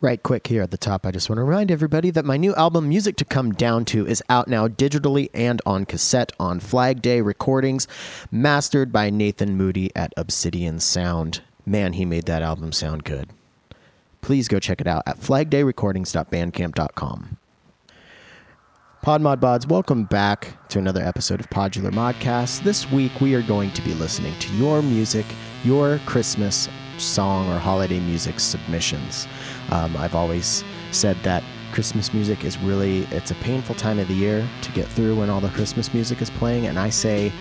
Right quick here at the top, I just want to remind everybody that my new album, Music to Come Down to, is out now digitally and on cassette on Flag Day Recordings, mastered by Nathan Moody at Obsidian Sound. Man, he made that album sound good. Please go check it out at flagdayrecordings.bandcamp.com. Podmod Bods, welcome back to another episode of Podular Modcast. This week we are going to be listening to your music, your Christmas song or holiday music submissions. Um, I've always said that Christmas music is really it's a painful time of the year to get through when all the Christmas music is playing, and I say,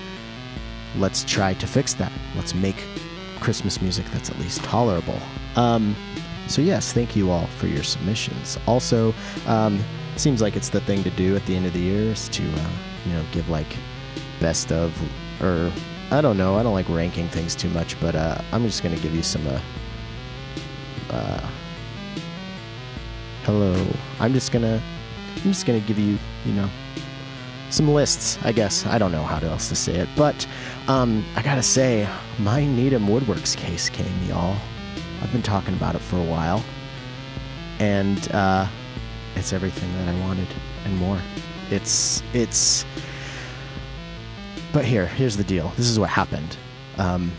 let's try to fix that. Let's make Christmas music that's at least tolerable. Um, so yes, thank you all for your submissions. Also, um, seems like it's the thing to do at the end of the year is to uh, you know give like best of or I don't know. I don't like ranking things too much, but uh, I'm just gonna give you some. Uh, uh, hello. I'm just gonna. I'm just gonna give you, you know, some lists. I guess I don't know how else to say it, but um, I gotta say, my Needham Woodworks case came, y'all. I've been talking about it for a while, and uh, it's everything that I wanted and more. It's it's but here, here's the deal. This is what happened. Um,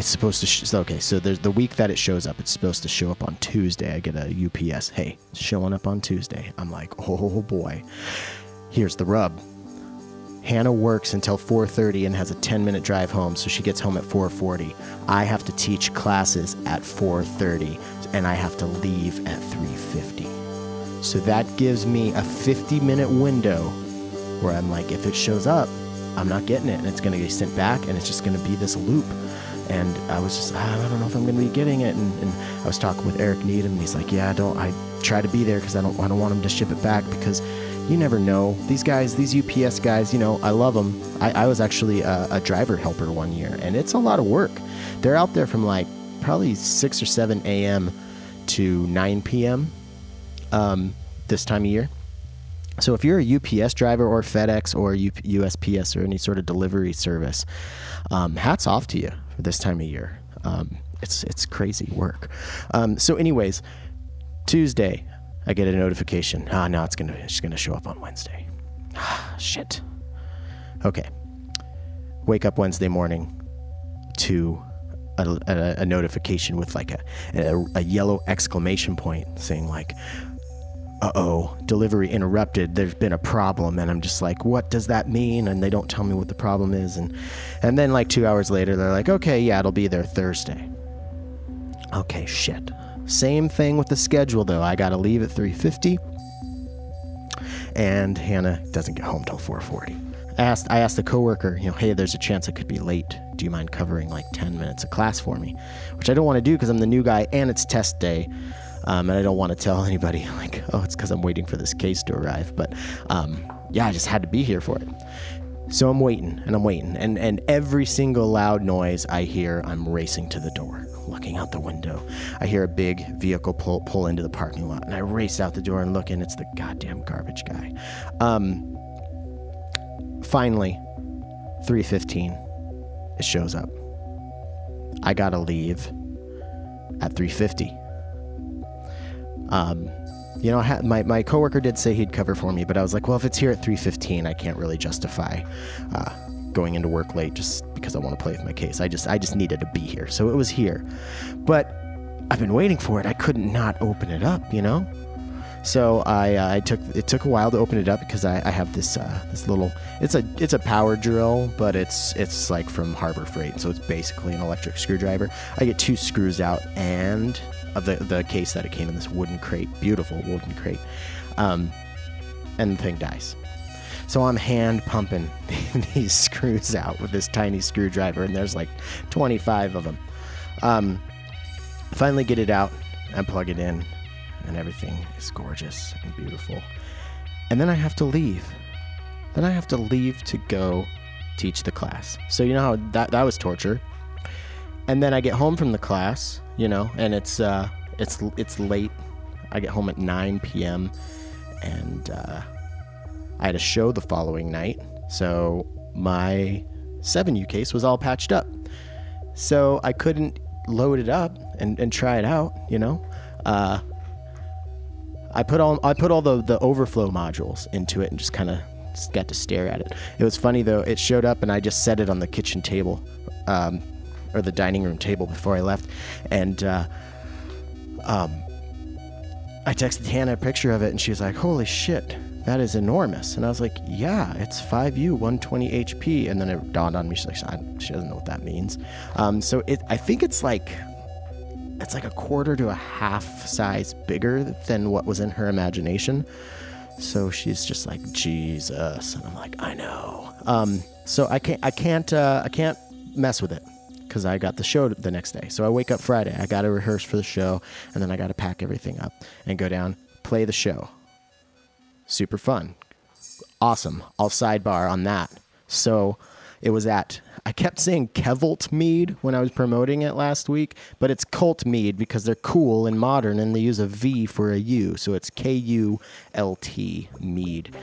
it's supposed to. Sh- okay, so there's the week that it shows up. It's supposed to show up on Tuesday. I get a UPS. Hey, showing up on Tuesday. I'm like, oh boy. Here's the rub. Hannah works until 4:30 and has a 10-minute drive home, so she gets home at 4:40. I have to teach classes at 4:30 and I have to leave at 3:50. So that gives me a 50-minute window where I'm like if it shows up, I'm not getting it, and it's going to get sent back, and it's just going to be this loop. And I was just, ah, I don't know if I'm to be getting it. And, and, I was talking with Eric Needham, and he's like, Yeah, I don't. I try to be there because I don't, I don't want him to ship it back because you never know. These guys, these UPS guys, you know, I love them. I, I was actually a, a driver helper one year, and it's a lot of work. They're out there from like probably 6 or 7 a.m. to 9 p.m. Um, this time of year. So if you're a UPS driver or FedEx or USPS or any sort of delivery service, um, hats off to you for this time of year. Um, it's it's crazy work. Um, so, anyways, Tuesday, I get a notification. Ah, no, it's gonna it's gonna show up on Wednesday. Ah, shit. Okay. Wake up Wednesday morning to a, a, a notification with like a, a, a yellow exclamation point saying like uh oh, delivery interrupted. There's been a problem, and I'm just like, what does that mean? And they don't tell me what the problem is, and and then like two hours later, they're like, okay, yeah, it'll be there Thursday. Okay, shit. Same thing with the schedule though. I gotta leave at 3:50, and Hannah doesn't get home till 4:40. I asked I asked the coworker, you know, hey, there's a chance I could be late. Do you mind covering like 10 minutes of class for me? Which I don't want to do because I'm the new guy and it's test day. Um, and I don't want to tell anybody like, oh, it's because I'm waiting for this case to arrive. But um, yeah, I just had to be here for it. So I'm waiting and I'm waiting, and and every single loud noise I hear, I'm racing to the door, looking out the window. I hear a big vehicle pull pull into the parking lot, and I race out the door and look, and it's the goddamn garbage guy. Um, finally, 3:15, it shows up. I gotta leave at 3:50 um, you know, my, my coworker did say he'd cover for me, but I was like, well, if it's here at 3:15, I can't really justify uh, going into work late just because I want to play with my case. I just I just needed to be here, so it was here. But I've been waiting for it. I couldn't not open it up, you know. So I, uh, I took it took a while to open it up because I, I have this uh, this little it's a it's a power drill but it's it's like from Harbor Freight so it's basically an electric screwdriver. I get two screws out and of the, the case that it came in this wooden crate, beautiful wooden crate, um, and the thing dies. So I'm hand pumping these screws out with this tiny screwdriver, and there's like 25 of them. Um, finally, get it out and plug it in, and everything is gorgeous and beautiful. And then I have to leave. Then I have to leave to go teach the class. So you know how that that was torture. And then I get home from the class you know, and it's uh, it's it's late. I get home at 9 p.m. and uh, I had a show the following night, so my 7U case was all patched up. So I couldn't load it up and, and try it out, you know. Uh, I put all I put all the the overflow modules into it and just kind of got to stare at it. It was funny though. It showed up and I just set it on the kitchen table, um, or the dining room table before I left, and uh, um, I texted Hannah a picture of it and she was like, "Holy shit." That is enormous, and I was like, "Yeah, it's 5U, 120 HP." And then it dawned on me, she's like, "She doesn't know what that means." Um, so it, I think it's like it's like a quarter to a half size bigger than what was in her imagination. So she's just like Jesus, and I'm like, I know. Um, so I can't, I can't, uh, I can't mess with it because I got the show the next day. So I wake up Friday, I got to rehearse for the show, and then I got to pack everything up and go down, play the show. Super fun, awesome. I'll sidebar on that. So it was at I kept saying Kevolt Mead when I was promoting it last week, but it's Kult Mead because they're cool and modern and they use a V for a U, so it's K U L T Mead.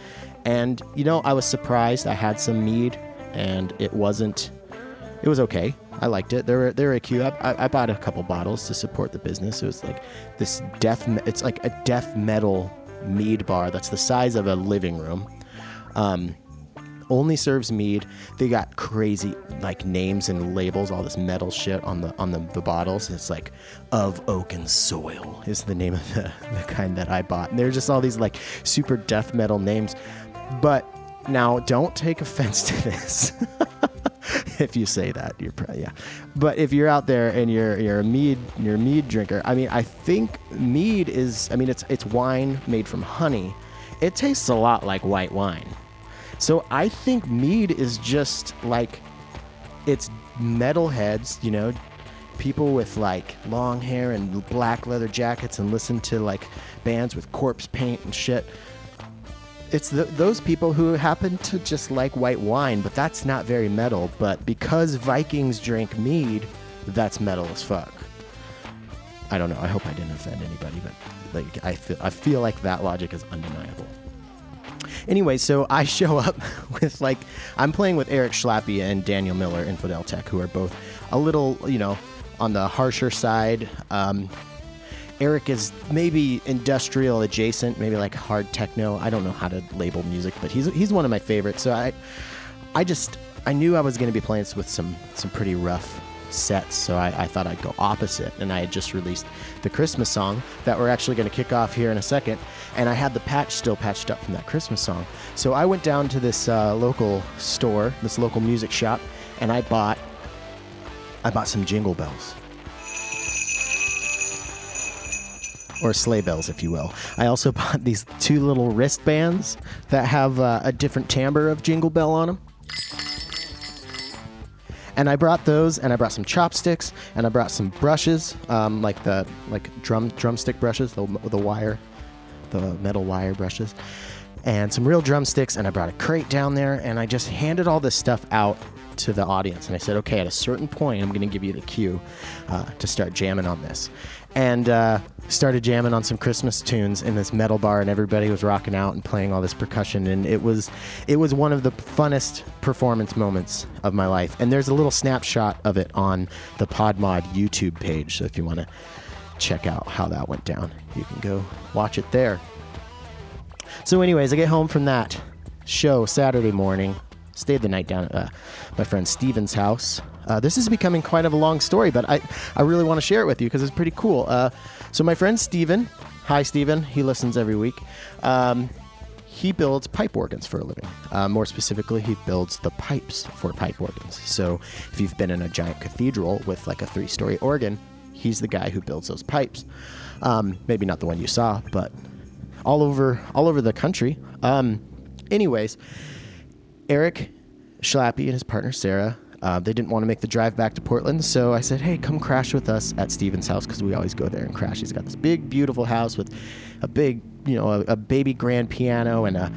And you know, I was surprised. I had some mead, and it wasn't. It was okay. I liked it. They're they're a cute. I, I bought a couple bottles to support the business. It was like this death. It's like a death metal mead bar that's the size of a living room. Um, only serves mead. They got crazy like names and labels, all this metal shit on the on the, the bottles. It's like of oak and soil is the name of the, the kind that I bought. And there's just all these like super death metal names. But now don't take offense to this. if you say that, you're probably yeah. But if you're out there and you're you're a mead you're a mead drinker, I mean, I think mead is I mean it's it's wine made from honey. It tastes a lot like white wine. So I think mead is just like it's metalheads, you know, people with like long hair and black leather jackets and listen to like bands with corpse paint and shit. It's the, those people who happen to just like white wine, but that's not very metal. But because Vikings drink mead, that's metal as fuck. I don't know. I hope I didn't offend anybody, but like I feel I feel like that logic is undeniable. Anyway, so I show up with like I'm playing with Eric Schlappi and Daniel Miller, Infidel Tech, who are both a little, you know, on the harsher side. Um, Eric is maybe industrial adjacent, maybe like hard techno. I don't know how to label music, but he's he's one of my favorites. So I I just I knew I was going to be playing with some some pretty rough sets, so I, I, thought I'd go opposite. And I had just released the Christmas song that we're actually going to kick off here in a second, and I had the patch still patched up from that Christmas song. So I went down to this uh, local store, this local music shop, and I bought I bought some jingle bells. Or sleigh bells, if you will. I also bought these two little wristbands that have uh, a different timbre of jingle bell on them. And I brought those, and I brought some chopsticks, and I brought some brushes, um, like the like drum drumstick brushes, the the wire, the metal wire brushes, and some real drumsticks. And I brought a crate down there, and I just handed all this stuff out to the audience, and I said, "Okay, at a certain point, I'm going to give you the cue uh, to start jamming on this." and uh, started jamming on some Christmas tunes in this metal bar, and everybody was rocking out and playing all this percussion, and it was it was one of the funnest performance moments of my life. And there's a little snapshot of it on the Podmod YouTube page, so if you want to check out how that went down, you can go watch it there. So, anyways, I get home from that show Saturday morning, stayed the night down at uh, my friend Steven's house. Uh, this is becoming quite of a long story, but I, I really want to share it with you because it's pretty cool. Uh, so, my friend Steven, hi Steven, he listens every week. Um, he builds pipe organs for a living. Uh, more specifically, he builds the pipes for pipe organs. So, if you've been in a giant cathedral with like a three story organ, he's the guy who builds those pipes. Um, maybe not the one you saw, but all over all over the country. Um, anyways, Eric Schlappi and his partner Sarah uh, they didn't want to make the drive back to Portland, so I said, "Hey, come crash with us at Steven's house because we always go there and crash." He's got this big, beautiful house with a big, you know, a, a baby grand piano and a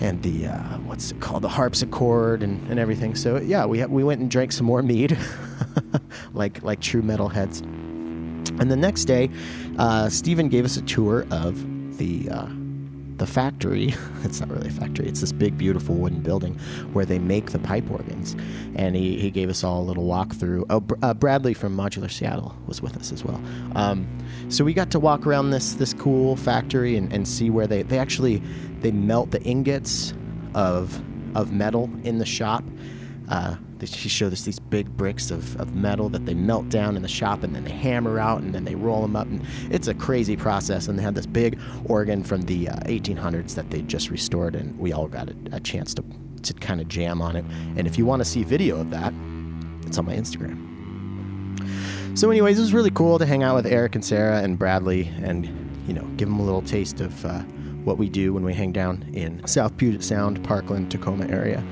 and the uh, what's it called, the harpsichord and, and everything. So yeah, we we went and drank some more mead, like like true metalheads. And the next day, uh, Steven gave us a tour of the uh, the factory. It's not really a factory. It's this big, beautiful wooden building where they make the pipe organs. And he, he gave us all a little walkthrough. Oh, uh, Bradley from Modular Seattle was with us as well. Um, so we got to walk around this this cool factory and, and see where they they actually they melt the ingots of of metal in the shop. Uh, she showed us these big bricks of, of metal that they melt down in the shop and then they hammer out and then they roll them up. And it's a crazy process. And they had this big organ from the uh, 1800s that they just restored, and we all got a, a chance to, to kind of jam on it. And if you want to see video of that, it's on my Instagram. So, anyways, it was really cool to hang out with Eric and Sarah and Bradley and, you know, give them a little taste of uh, what we do when we hang down in South Puget Sound, Parkland, Tacoma area.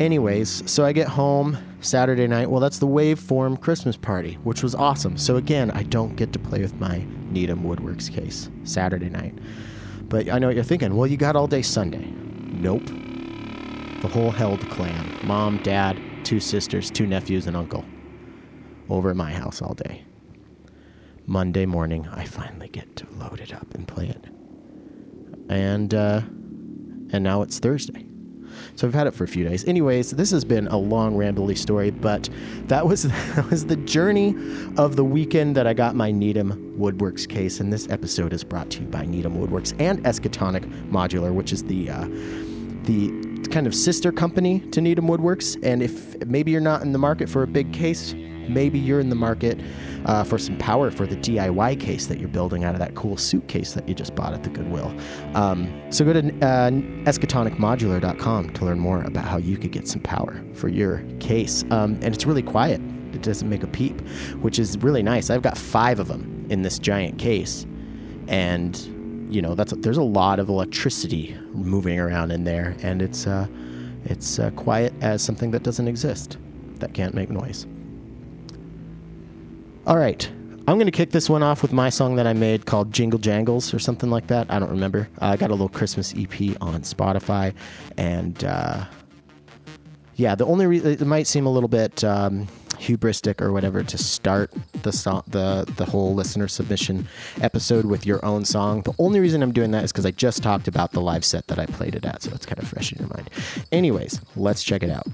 Anyways, so I get home Saturday night. Well, that's the Waveform Christmas party, which was awesome. So again, I don't get to play with my Needham Woodworks case Saturday night. But I know what you're thinking. Well, you got all day Sunday. Nope. The whole Held clan mom, dad, two sisters, two nephews, and uncle over at my house all day. Monday morning, I finally get to load it up and play it. And, uh, and now it's Thursday. So I've had it for a few days. Anyways, this has been a long, rambly story, but that was that was the journey of the weekend that I got my Needham Woodworks case, and this episode is brought to you by Needham Woodworks and Eskatonic Modular, which is the uh, the kind of sister company to Needham Woodworks. And if maybe you're not in the market for a big case, maybe you're in the market uh, for some power for the DIY case that you're building out of that cool suitcase that you just bought at the Goodwill. Um, so go to uh, to learn more about how you could get some power for your case. Um, and it's really quiet. It doesn't make a peep, which is really nice. I've got five of them in this giant case, and you know that's there's a lot of electricity moving around in there, and it's uh, it's uh, quiet as something that doesn't exist, that can't make noise. All right. I'm going to kick this one off with my song that I made called Jingle Jangles or something like that. I don't remember. Uh, I got a little Christmas EP on Spotify. And uh, yeah, the only reason it might seem a little bit um, hubristic or whatever to start the, song, the, the whole listener submission episode with your own song. The only reason I'm doing that is because I just talked about the live set that I played it at. So it's kind of fresh in your mind. Anyways, let's check it out.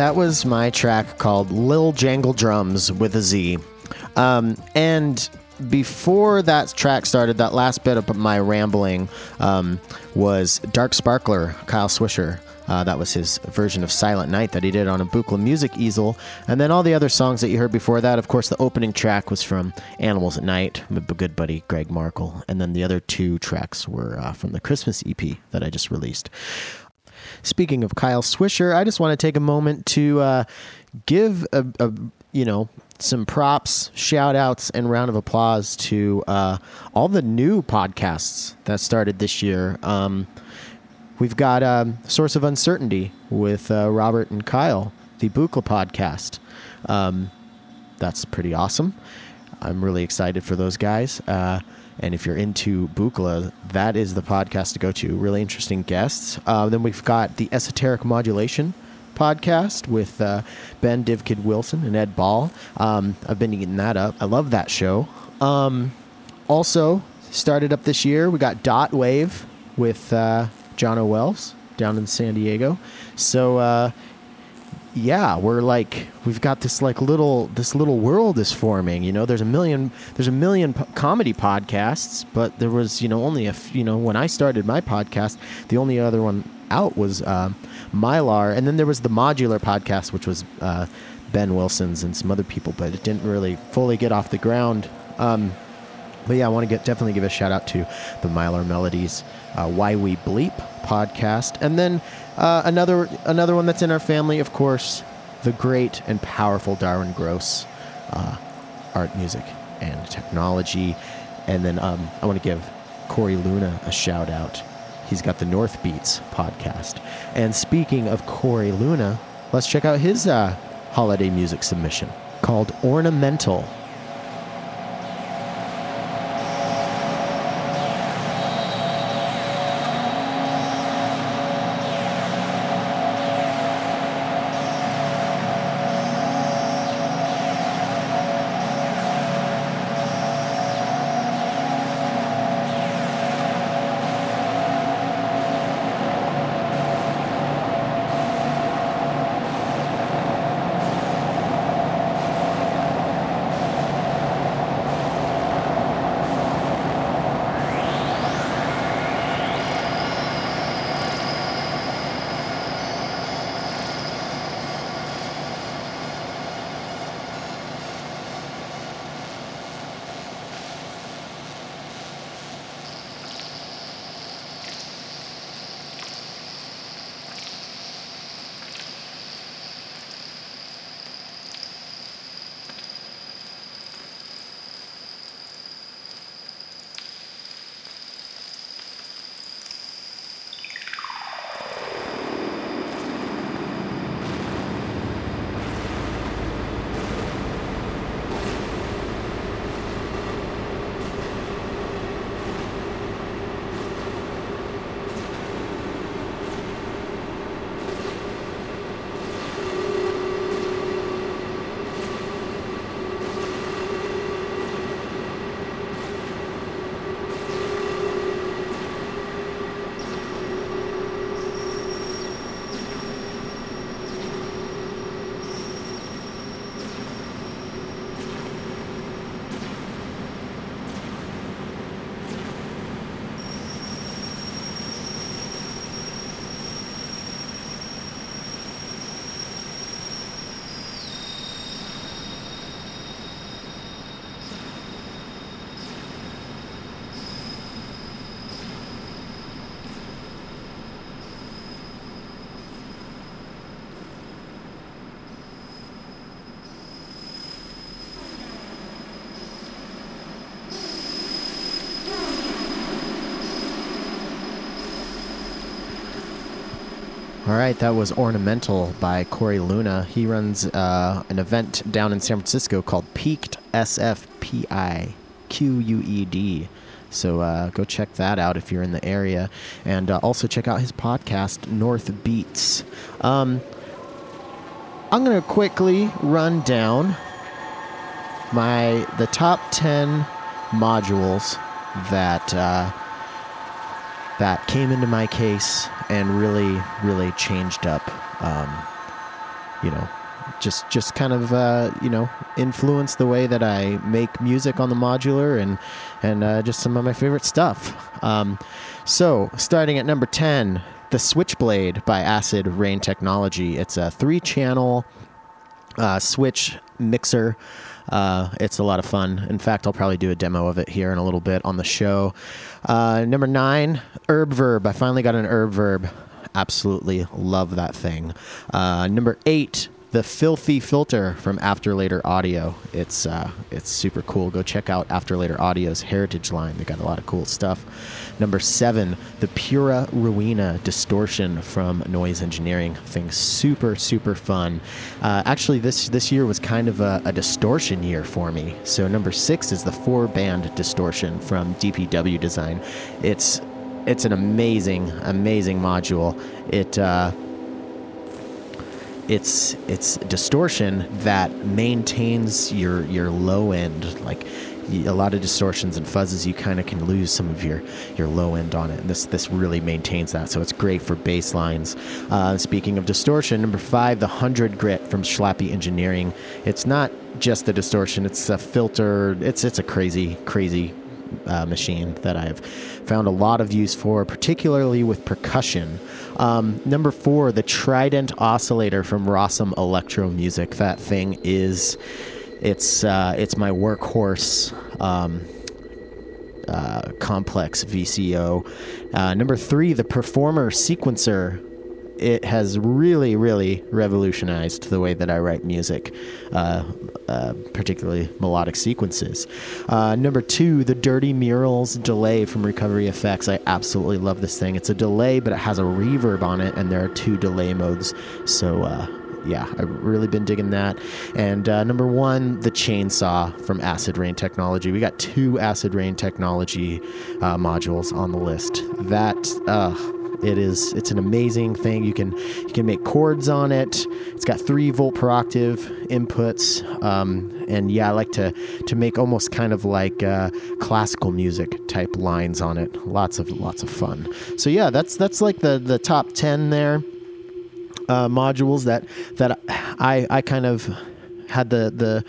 That was my track called Lil Jangle Drums with a Z. Um, and before that track started, that last bit of my rambling um, was Dark Sparkler, Kyle Swisher. Uh, that was his version of Silent Night that he did on a Buchla music easel. And then all the other songs that you heard before that, of course, the opening track was from Animals at Night, my good buddy Greg Markle. And then the other two tracks were uh, from the Christmas EP that I just released. Speaking of Kyle Swisher, I just want to take a moment to uh, give a, a, you know, some props, shout outs, and round of applause to uh, all the new podcasts that started this year. Um, we've got um, Source of Uncertainty with uh, Robert and Kyle, the Buchla podcast. Um, that's pretty awesome. I'm really excited for those guys. Uh, and if you're into Buchla, that is the podcast to go to. Really interesting guests. Uh, then we've got the Esoteric Modulation podcast with uh, Ben Divkid Wilson and Ed Ball. Um, I've been eating that up. I love that show. Um, also, started up this year, we got Dot Wave with uh, John O'Wells down in San Diego. So, uh, yeah, we're like we've got this like little this little world is forming. You know, there's a million there's a million po- comedy podcasts, but there was you know only a f- you know when I started my podcast, the only other one out was uh, Mylar, and then there was the Modular podcast, which was uh, Ben Wilson's and some other people, but it didn't really fully get off the ground. Um, but yeah, I want to get definitely give a shout out to the Mylar Melodies, uh, Why We Bleep podcast, and then uh, another another one that's in our family, of course, the great and powerful Darwin Grosse, uh, art, music, and technology, and then um, I want to give Corey Luna a shout out. He's got the North Beats podcast, and speaking of Corey Luna, let's check out his uh, holiday music submission called Ornamental. Right, that was Ornamental by Corey Luna. He runs uh, an event down in San Francisco called Piqued SFPI Q U E D. So uh, go check that out if you're in the area, and uh, also check out his podcast North Beats. Um, I'm gonna quickly run down my the top ten modules that uh, that came into my case and really, really changed up um, you know, just just kind of uh, you know influenced the way that I make music on the modular and and uh, just some of my favorite stuff. Um, so starting at number ten, the Switchblade by Acid Rain Technology. It's a three-channel uh, switch mixer. Uh, it's a lot of fun. In fact, I'll probably do a demo of it here in a little bit on the show. Uh, number nine, Erbe-Verb. I finally got an Erbe-Verb. Absolutely love that thing. Uh, number eight, the Filthy Filter from After Later Audio. It's uh, it's super cool. Go check out After Later Audio's Heritage line. They got a lot of cool stuff. Number seven, the Pura Ruina Distortion from Noise Engineering. Thing super super fun. Uh, actually, this this year was kind of a, a distortion year for me. So number six is the four band distortion from DPW Design. It's it's an amazing amazing module. It uh, it's it's distortion that maintains your your low end like a lot of distortions and fuzzes you kind of can lose some of your your low end on it and this this really maintains that so it's great for bass lines uh, speaking of distortion number five the 100 grit from Schlappi Engineering it's not just the distortion it's a filter it's it's a crazy crazy uh, machine that I've found a lot of use for, particularly with percussion. Um, number four, the Trident oscillator from Rossum Electro Music. That thing is, it's uh, it's my workhorse. Um, uh, complex VCO. Uh, number three, the Performer Sequencer it has really, really revolutionized the way that I write music, uh, uh, particularly melodic sequences. Uh, number two, the Dirty Murals delay from Recovery Effects. I absolutely love this thing. It's a delay, but it has a reverb on it, and there are two delay modes. So, yeah, I've really been digging that. And uh, number one, the chainsaw from Acid Rain Technology. We got two Acid Rain Technology uh, modules on the list. That, uh, it is it's an amazing thing. You can you can make chords on it. It's got three volt per octave inputs, um, and yeah, I like to to make almost kind of like uh, classical music type lines on it. Lots of lots of fun. So yeah, that's that's like the the top ten there uh, modules that that I I kind of had the the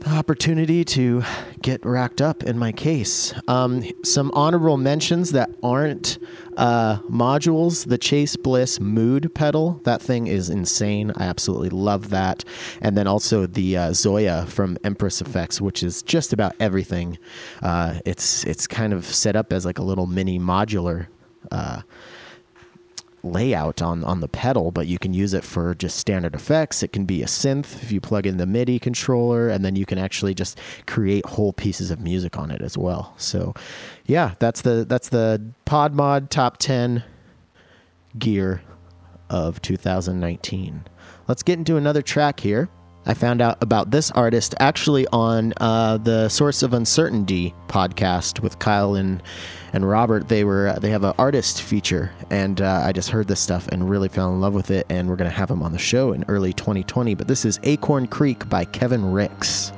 the opportunity to get racked up in my case. Um, some honorable mentions that aren't uh, modules. The Chase Bliss Mood pedal. That thing is insane. I absolutely love that. And then also the uh, Zoia from Empress Effects, which is just about everything. Uh, it's it's kind of set up as like a little mini modular uh, layout on on the pedal, but you can use it for just standard effects. It can be a synth if you plug in the MIDI controller, and then you can actually just create whole pieces of music on it as well. So, yeah, that's the that's the PodMod top ten gear of 2019. Let's get into another track here. I found out about this artist actually on uh, the Source of Uncertainty podcast with Kyle and and Robert. They were they have an artist feature, and uh, I just heard this stuff and really fell in love with it. And we're gonna have him on the show in early 2020. But this is Acorn Creek by Kevin Rix.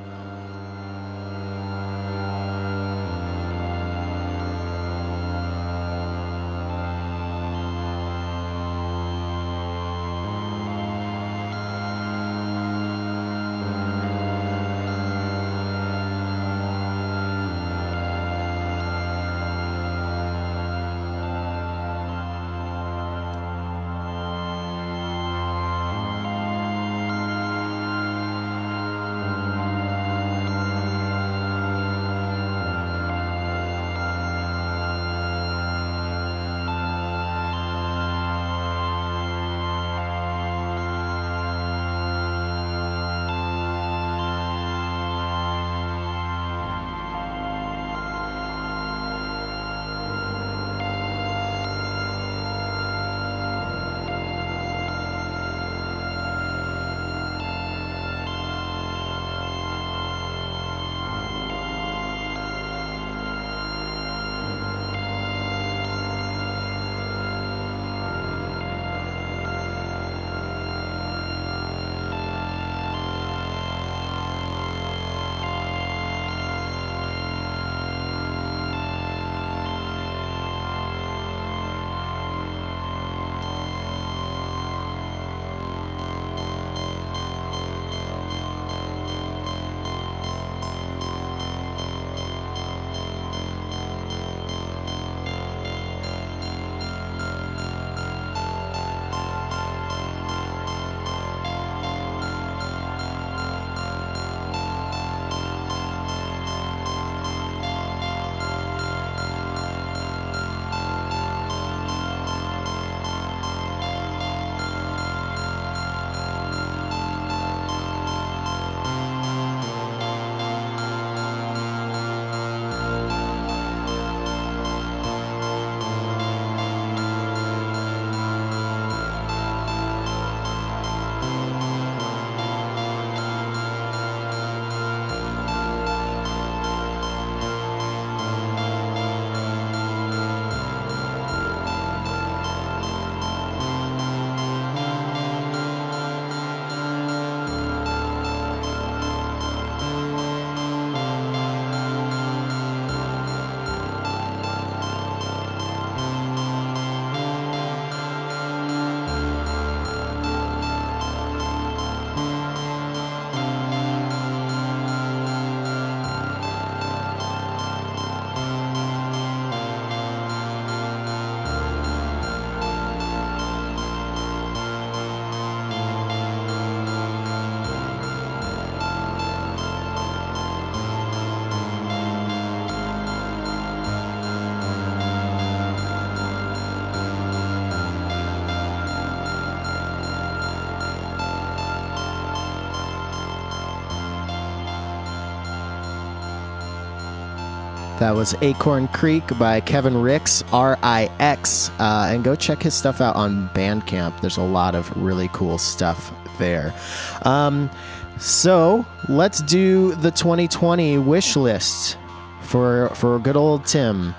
That was Acorn Creek by Kevin Rix, R I X. Uh, and go check his stuff out on Bandcamp. There's a lot of really cool stuff there. Um, so let's do the 2020 wish list for, for good old Tim.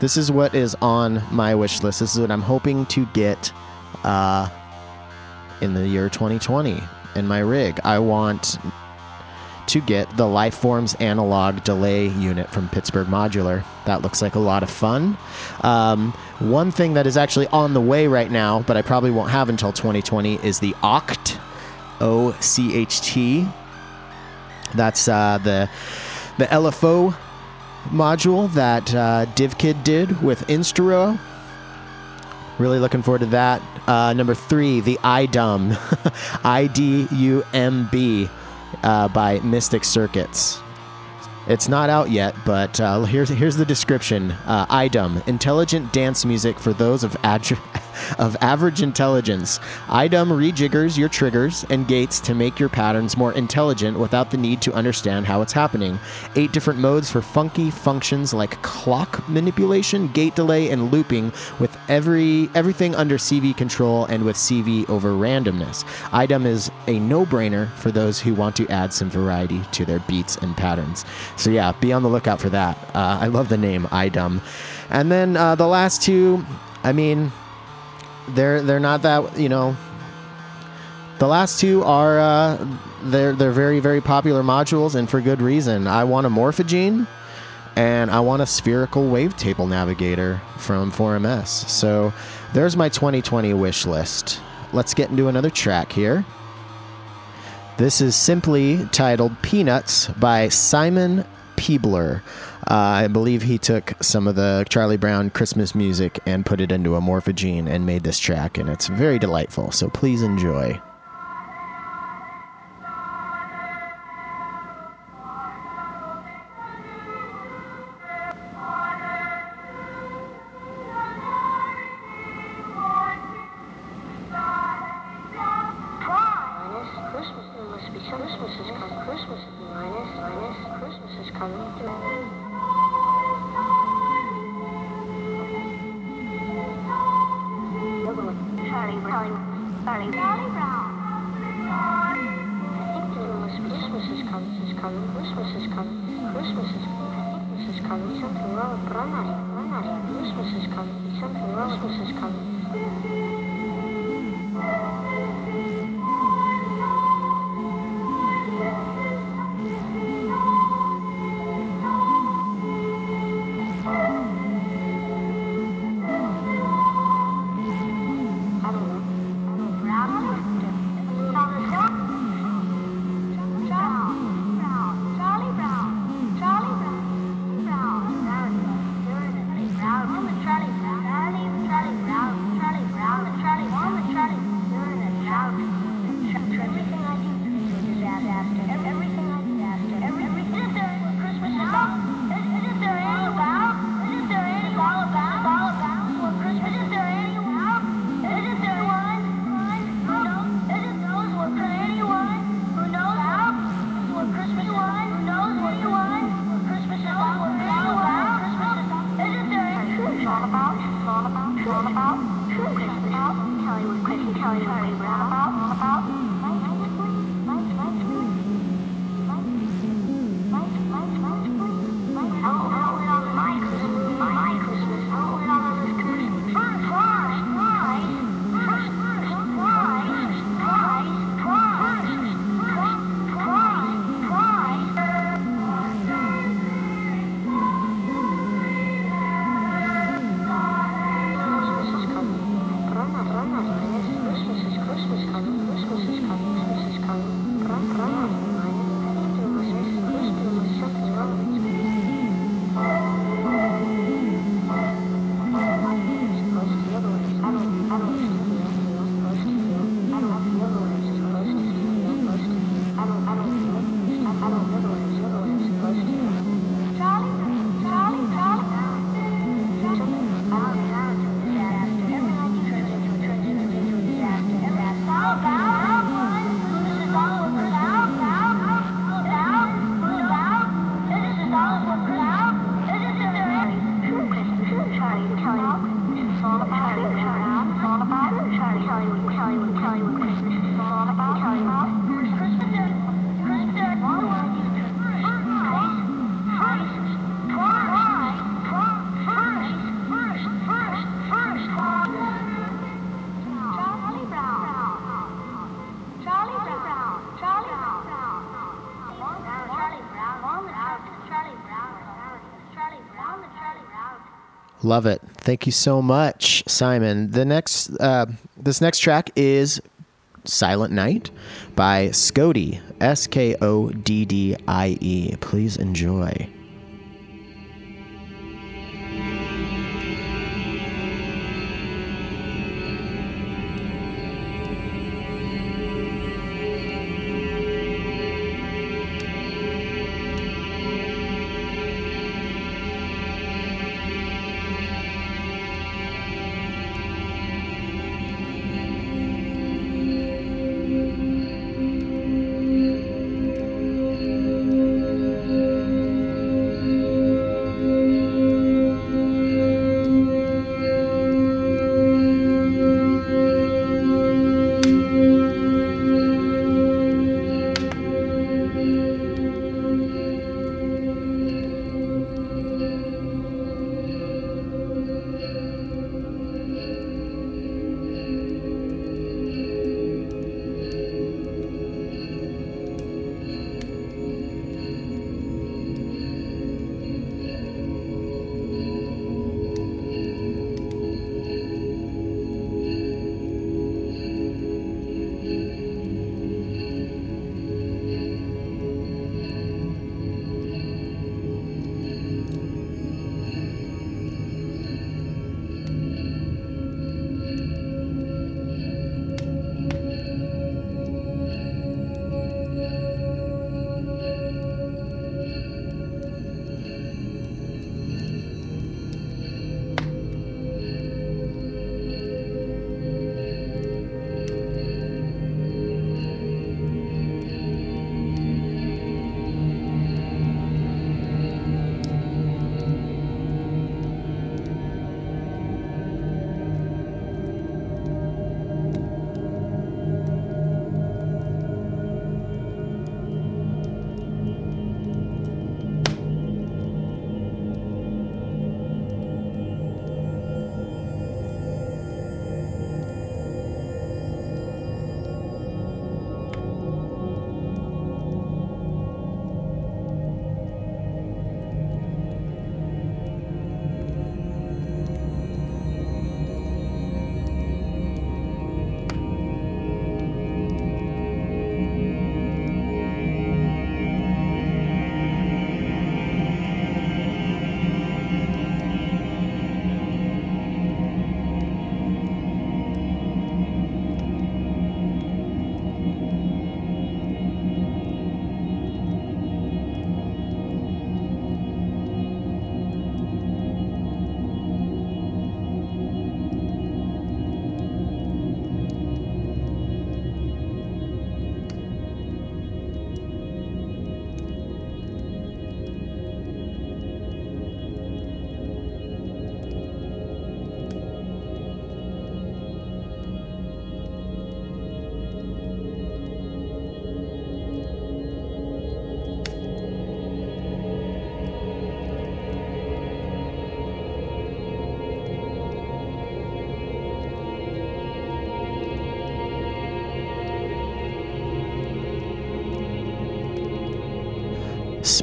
This is what is on my wish list. This is what I'm hoping to get uh, in the year 2020 in my rig. I want to get the Lifeforms analog delay unit from Pittsburgh Modular. That looks like a lot of fun. Um, one thing that is actually on the way right now, but I probably won't have until 2020, is the Ocht, O C H T. That's uh, the the LFO module that uh, DivKid did with Instruo. Really looking forward to that. Uh, number three, the IDUM, I D U M B, uh, by Mystic Circuits. It's not out yet, but uh, here's here's the description. Uh, IDUM, intelligent dance music for those of ad- of average intelligence. IDUM rejiggers your triggers and gates to make your patterns more intelligent without the need to understand how it's happening. Eight different modes for funky functions like clock manipulation, gate delay, and looping, with every everything under CV control and with CV over randomness. IDUM is a no-brainer for those who want to add some variety to their beats and patterns. So yeah, be on the lookout for that. Uh, I love the name IDUM. And then uh, the last two, I mean, they're they're not that you know. The last two are uh, they're they're very very popular modules and for good reason. I want a Morphagene, and I want a spherical wavetable navigator from 4MS. So there's my 2020 wish list. Let's get into another track here. This is simply titled Peanuts by Simon Peebler. Uh, I believe he took some of the Charlie Brown Christmas music and put it into a Morphagene and made this track, and it's very delightful. So please enjoy. Love it. Thank you so much, Simon. The next, uh, this next track is "Silent Night" by Skoddie. S K O D D I E. Please enjoy.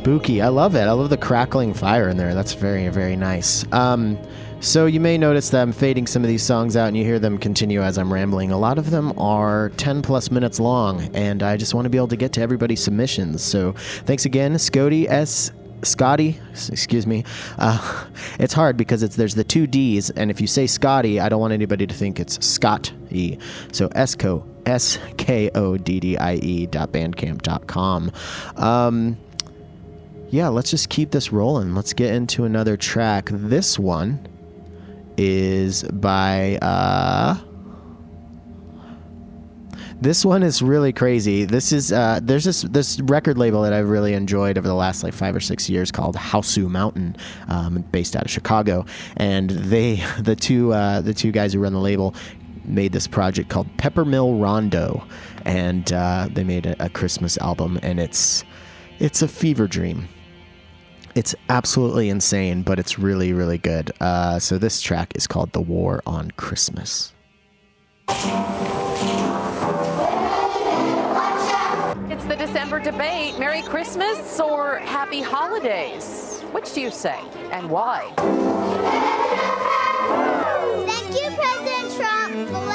Spooky. I love it. I love the crackling fire in there. That's very, very nice. Um, so you may notice that I'm fading some of these songs out and you hear them continue as I'm rambling. A lot of them are 10 plus minutes long, and I just want to be able to get to everybody's submissions. So thanks again, Scotty S. Scotty, excuse me. Uh, it's hard because it's there's the two D's, and if you say Scotty, I don't want anybody to think it's Scott E. So S K O D D I E dot bandcamp dot com. Um, yeah, let's just keep this rolling. Let's get into another track. This one is by uh this one is really crazy. This is uh, there's this this record label that I've really enjoyed over the last like five or six years called Hausu Mountain, um, based out of Chicago, and they the two uh, the two guys who run the label made this project called Peppermill Rondo, and uh, they made a, a Christmas album, and it's it's a fever dream. It's absolutely insane, but it's really, really good. Uh, so this track is called "The War on Christmas." It's the December debate Merry Christmas or Happy Holidays? Which do you say and why? Thank you, President Trump,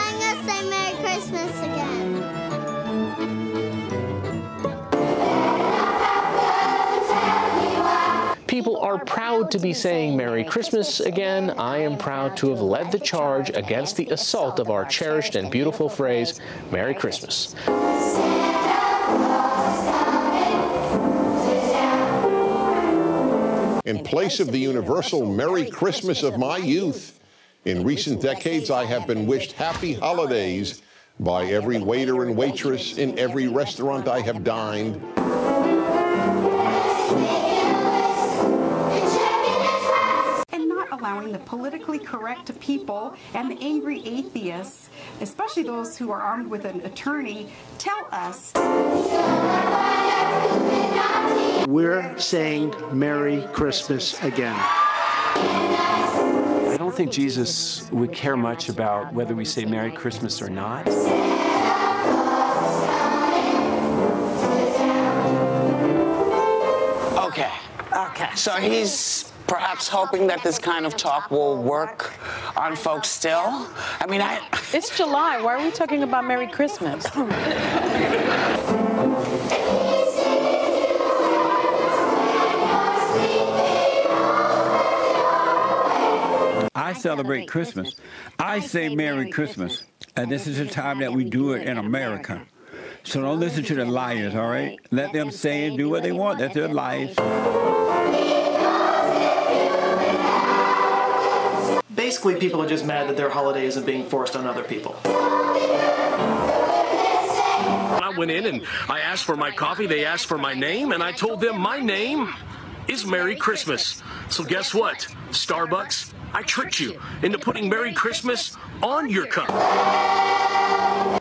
People are proud to be saying Merry Christmas again. I am proud to have led the charge against the assault of our cherished and beautiful phrase, Merry Christmas. in place of the universal Merry Christmas of my youth. In recent decades, I have been wished happy holidays by every waiter and waitress in every restaurant I have dined. Not allowing the politically correct people and the angry atheists, especially those who are armed with an attorney, tell us We're saying Merry Christmas again. I don't think Jesus would care much about whether we say Merry Christmas or not. Okay. Okay. So he's perhaps hoping that this kind of talk will work on folks still. I mean, I. It's July. Why are we talking about Merry Christmas? I celebrate Christmas. I say Merry Christmas. And this is the time that we do it in America. So don't listen to the liars, all right? Let them say and do what they want. That's their life. Basically, people are just mad that their holiday isn't being forced on other people. I went in and I asked for my coffee. They asked for my name, and I told them my name is Merry Christmas. So guess what? Starbucks, I tricked you into putting Merry Christmas on your cup.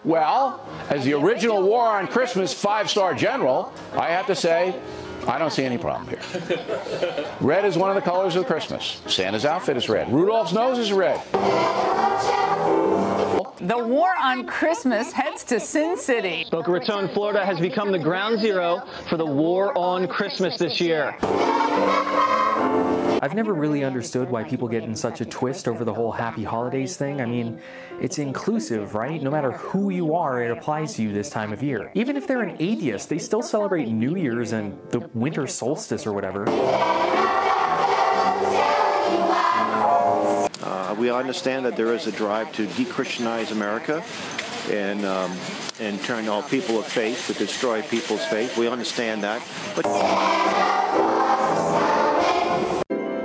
Well, as the original War on Christmas five star general, I have to say, I don't see any problem here. Red is one of the colors of Christmas. Santa's outfit is red. Rudolph's nose is red. The war on Christmas heads to Sin City. Boca Raton, Florida has become the ground zero for the war on Christmas this year. I've never really understood why people get in such a twist over the whole happy holidays thing. I mean, it's inclusive, right? No matter who you are, it applies to you this time of year. Even if they're an atheist, they still celebrate New Year's and the winter solstice or whatever. Uh, we understand that there is a drive to de-Christianize America and um, and turn all people of faith to destroy people's faith. We understand that, but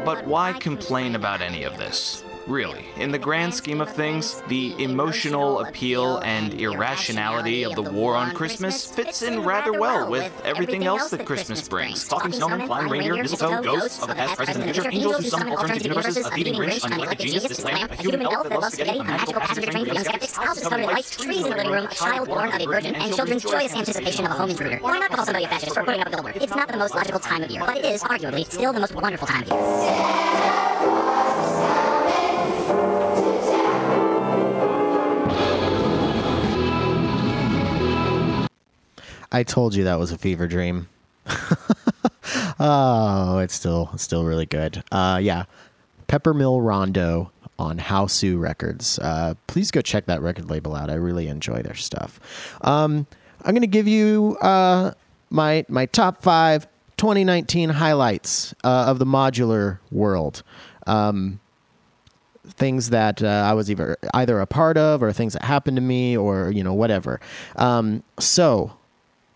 But why complain about any of this? Really, in the grand scheme of things, the emotional appeal and irrationality of the war on Christmas fits in rather well with everything else that Christmas brings. Talking snowmen, flying reindeer, mistletoe, ghosts of the past, present, and future, angels who summon alternative universes, a thieving Grinch, an unelected genius, this lamp, a human elf that loves spaghetti, a magical passenger train for young skeptics, houses covered in lights, trees in the living room, a child born of a virgin, and children's joyous anticipation of a home intruder. Why not call somebody a fascist for putting up a billboard? It's not the most logical time of year, but it is arguably still the most wonderful time of year. I told you that was a fever dream. oh, it's still still really good. Uh, yeah, Peppermill Rondo on Hausu Records. Uh, please go check that record label out. I really enjoy their stuff. Um, I'm gonna give you uh, my my top five 2019 highlights uh, of the modular world. Um, things that uh, I was either either a part of, or things that happened to me, or you know whatever. Um, so,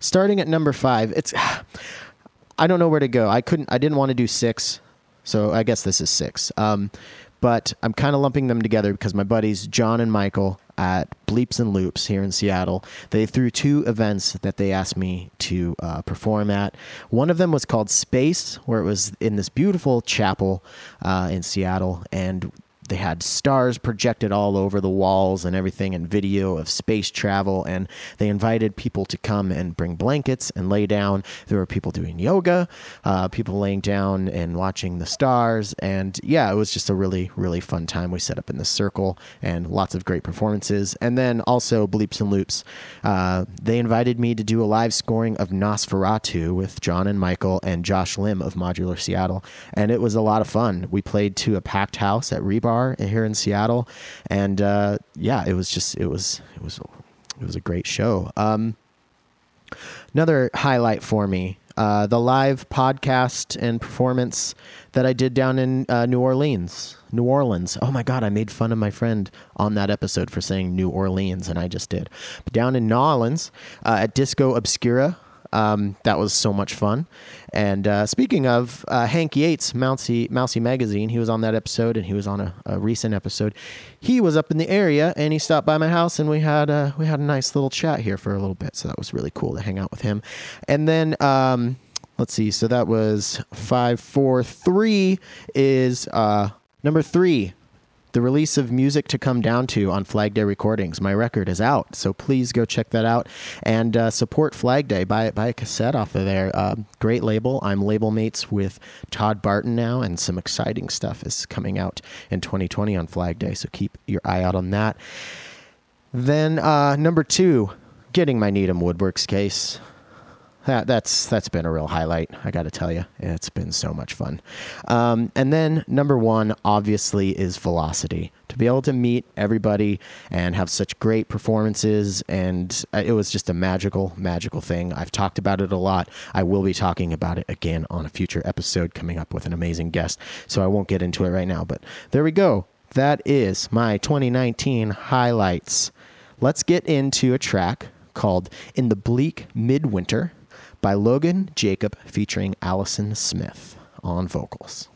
starting at number five, it's I don't know where to go. I couldn't. I didn't want to do six, so I guess this is six. Um, but I'm kind of lumping them together because my buddies John and Michael at Bleeps and Loops here in Seattle, they threw two events that they asked me to uh, perform at. One of them was called Space, where it was in this beautiful chapel uh, in Seattle, and they had stars projected all over the walls and everything, and video of space travel. And they invited people to come and bring blankets and lay down. There were people doing yoga, uh, people laying down and watching the stars. And yeah, it was just a really, really fun time. We set up in the circle and lots of great performances. And then also Bleeps and Loops. Uh, they invited me to do a live scoring of Nosferatu with John and Michael and Josh Lim of Modular Seattle. And it was a lot of fun. We played to a packed house at Rebar here in Seattle. And uh, yeah, it was just, it was, it was, it was a great show. Um, another highlight for me uh, the live podcast and performance that I did down in uh, New Orleans. New Orleans. Oh my God, I made fun of my friend on that episode for saying New Orleans, and I just did. But down in New Orleans uh, at Disco Obscura, um, that was so much fun. And uh, speaking of uh, Hank Yates, Mousy, Mousy Magazine, he was on that episode and he was on a, a, recent episode. He was up in the area and he stopped by my house and we had a, we had a nice little chat here for a little bit. So that was really cool to hang out with him. And then um, let's see. So that was five, four, three is uh, number three the release of music to come down to on Flag Day Recordings. My record is out, so please go check that out and uh, support Flag Day. Buy buy a cassette off of there. Uh, great label. I'm label mates with Todd Barton now, and some exciting stuff is coming out in 2020 on Flag Day. So keep your eye out on that. Then uh, number two, getting my Needham Woodworks case that that's that's been a real highlight. I got to tell you, it's been so much fun. Um, and then number one, obviously, is velocity. To be able to meet everybody and have such great performances, and uh, it was just a magical, magical thing. I've talked about it a lot. I will be talking about it again on a future episode, coming up with an amazing guest. So I won't get into it right now. But there we go. That is my 2019 highlights. Let's get into a track called In the Bleak Midwinter by Logan Jacob featuring Allison Smith on vocals.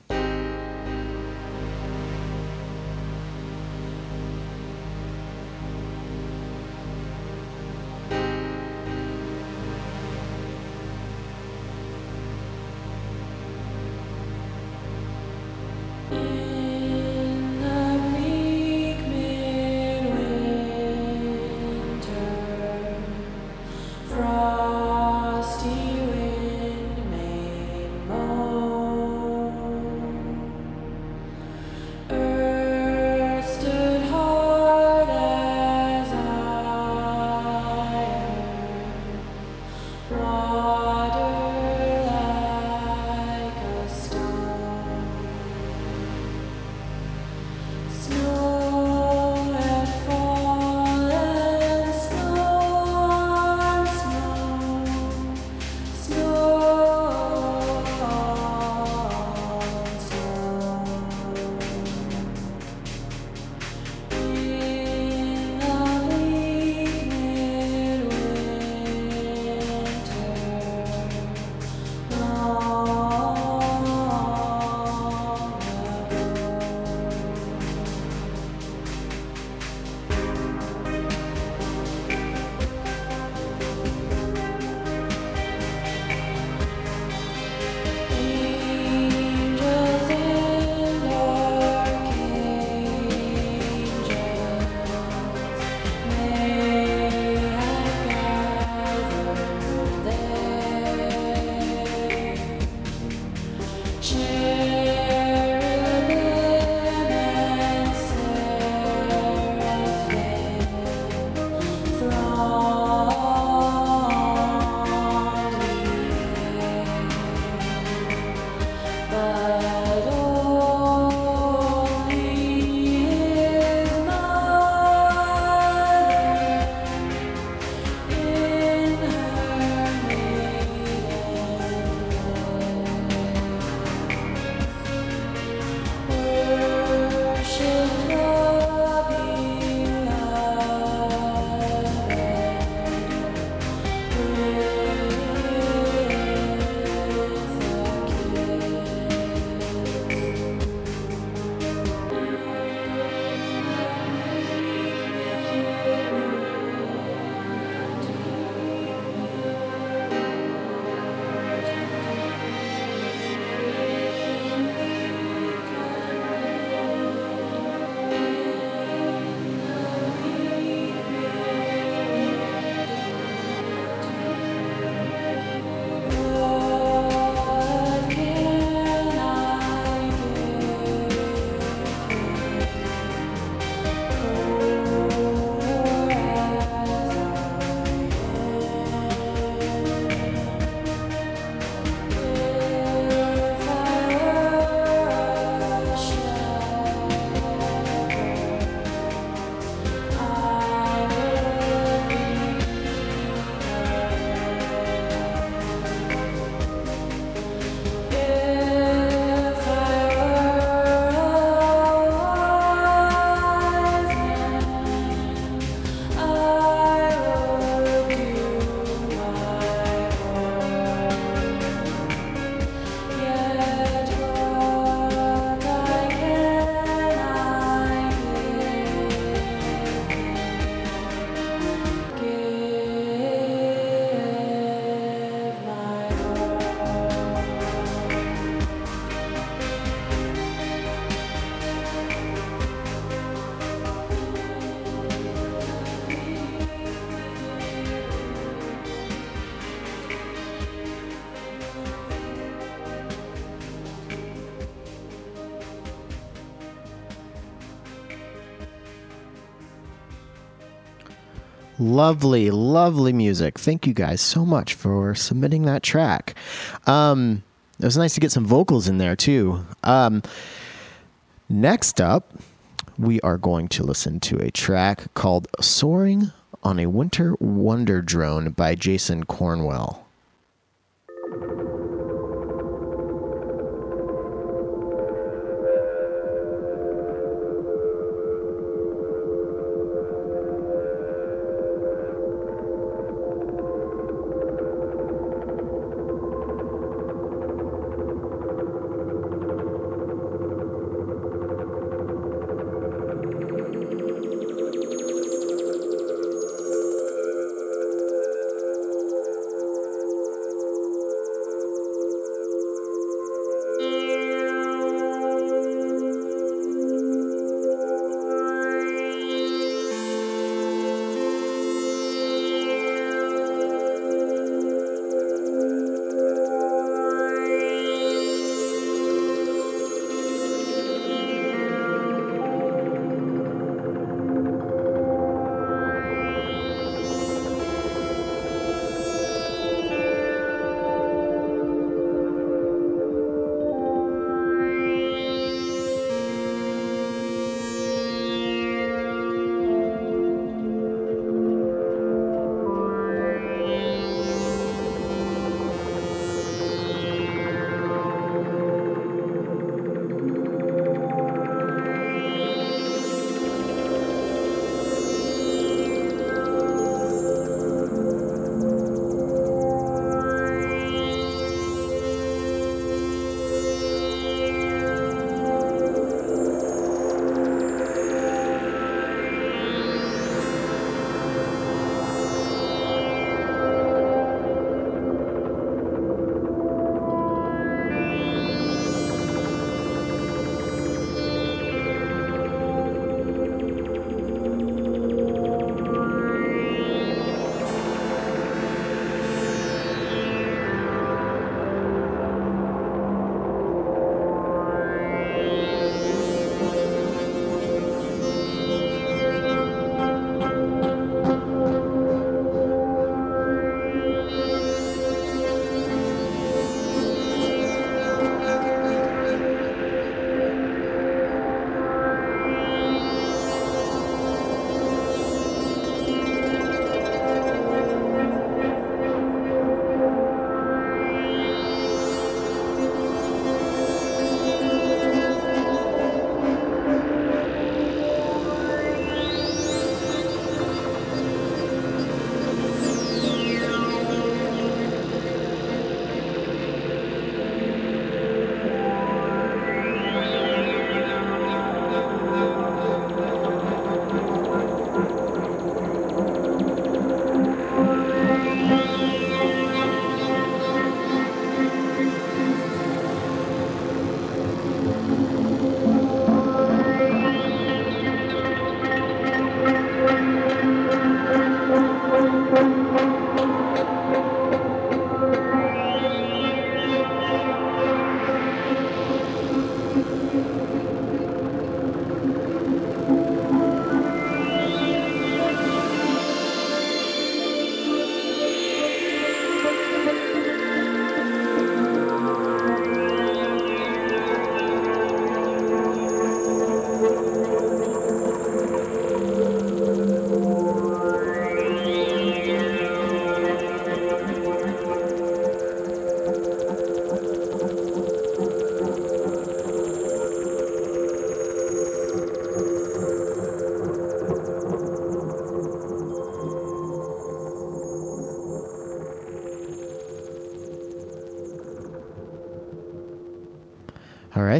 Lovely, lovely music. Thank you guys so much for submitting that track. Um, it was nice to get some vocals in there too. Um, next up, we are going to listen to a track called Soaring on a Winter Wonder Drone by Jason Cornwell.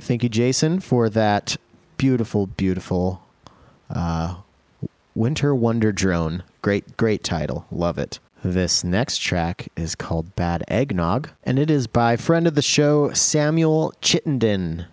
Thank you, Jason, for that beautiful, beautiful uh, Winter Wonder Drone. Great, great title. Love it. This next track is called Bad Eggnog, and it is by friend of the show, Samuel Chittenden.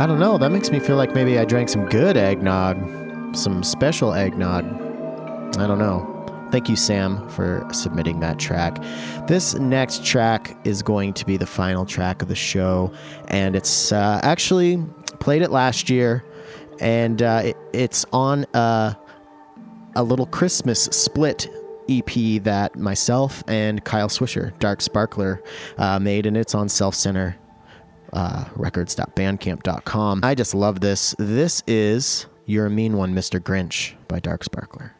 I don't know. That makes me feel like maybe I drank some good eggnog, some special eggnog. I don't know. Thank you, Sam, for submitting that track. This next track is going to be the final track of the show, and it's uh, actually played it last year, and uh, it, it's on a, a little Christmas split EP that myself and Kyle Swisher, Dark Sparkler, uh, made, and it's on Self Center uh, records.bandcamp.com. I just love this. This is You're a Mean One, Mr. Grinch by Dark Sparkler.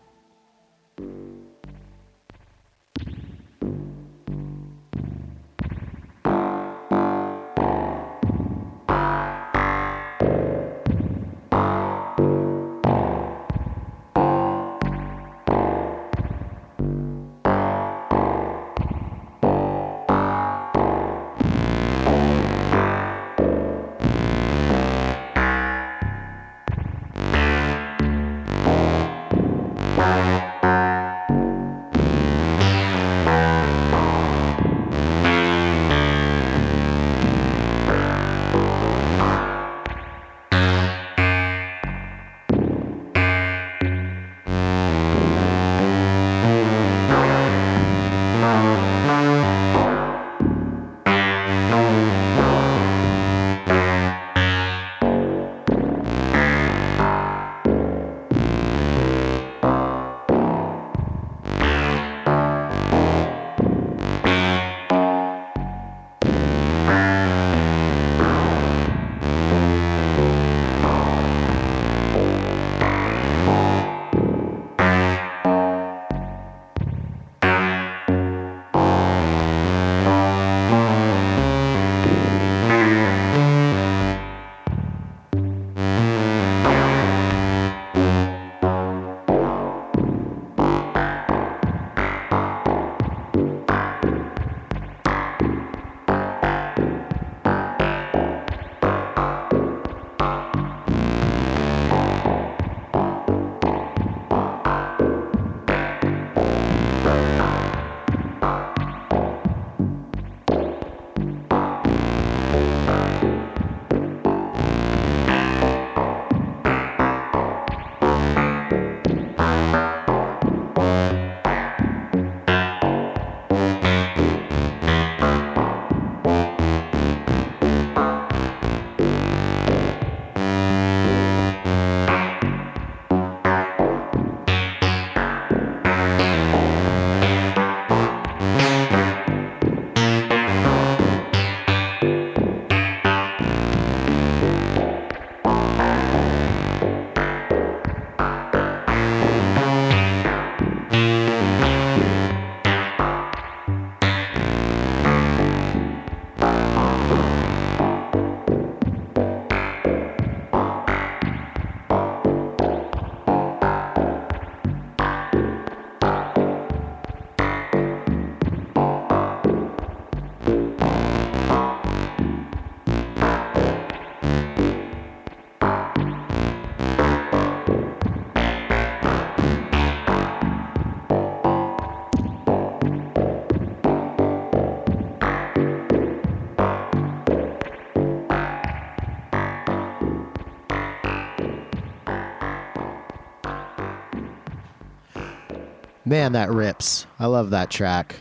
Man, that rips. I love that track.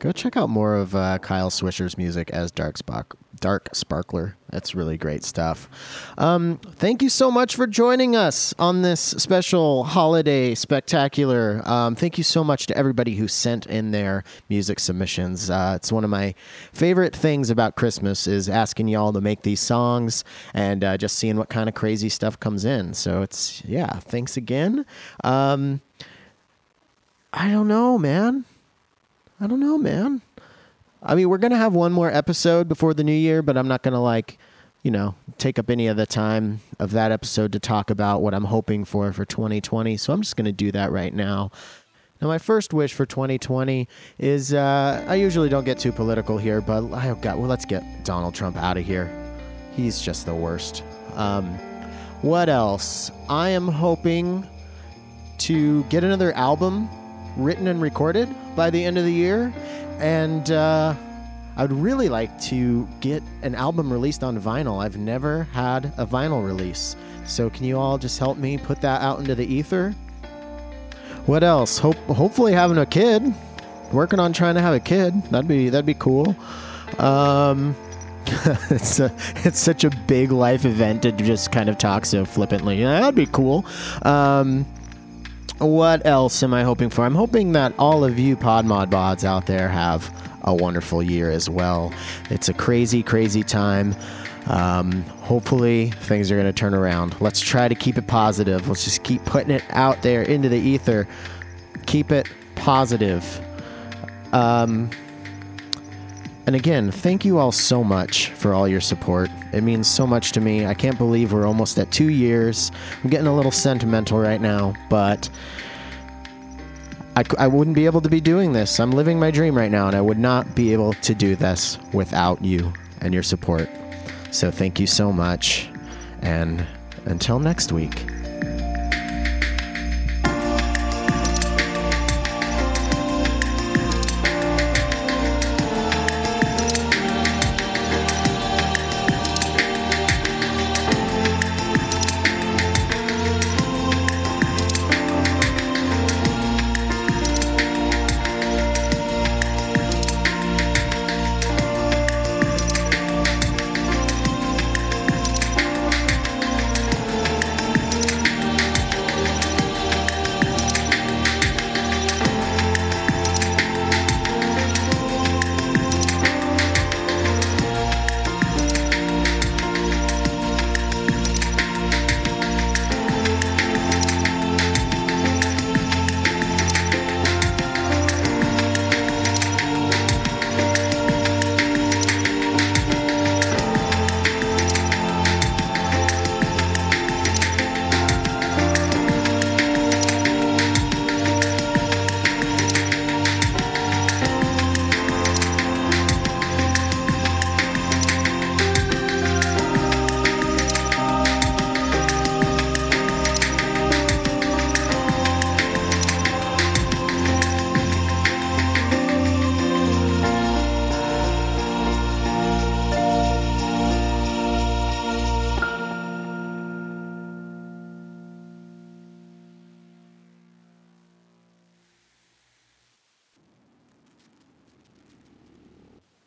Go check out more of uh, Kyle Swisher's music as Dark Spark. Dark Sparkler. That's really great stuff. Um, thank you so much for joining us on this special holiday spectacular. Um, thank you so much to everybody who sent in their music submissions. Uh, it's one of my favorite things about Christmas is asking y'all to make these songs and uh, just seeing what kind of crazy stuff comes in. So it's yeah, thanks again. Um, I don't know, man. I don't know, man. I mean, we're to have one more episode before the new year, but I'm not to like, you know, take up any of the time of that episode to talk about what I'm hoping for for 2020. So I'm just to do that right now. Now, my first wish for 2020 is uh, I usually don't get too political here, but I got well. Let's get Donald Trump out of here. He's just the worst. Um, what else? I am hoping to get another album written and recorded by the end of the year. And uh, I would really like to get an album released on vinyl. I've never had a vinyl release. So can you all just help me put that out into the ether? What else? Hope hopefully having a kid. Working on trying to have a kid. That'd be that'd be cool. Um it's a, it's such a big life event to just kind of talk so flippantly. Yeah, that'd be cool. Um, what else am I hoping for? I'm hoping that all of you Podmod Bods out there have a wonderful year as well. It's a crazy, crazy time. Um, hopefully, things are going to turn around. Let's try to keep it positive. Let's just keep putting it out there into the ether. Keep it positive. Um, and again, thank you all so much for all your support. It means so much to me. I can't believe we're almost at two years. I'm getting a little sentimental right now, but I wouldn't be able to be doing this. I'm living my dream right now, and I would not be able to do this without you and your support. So thank you so much. And until next week.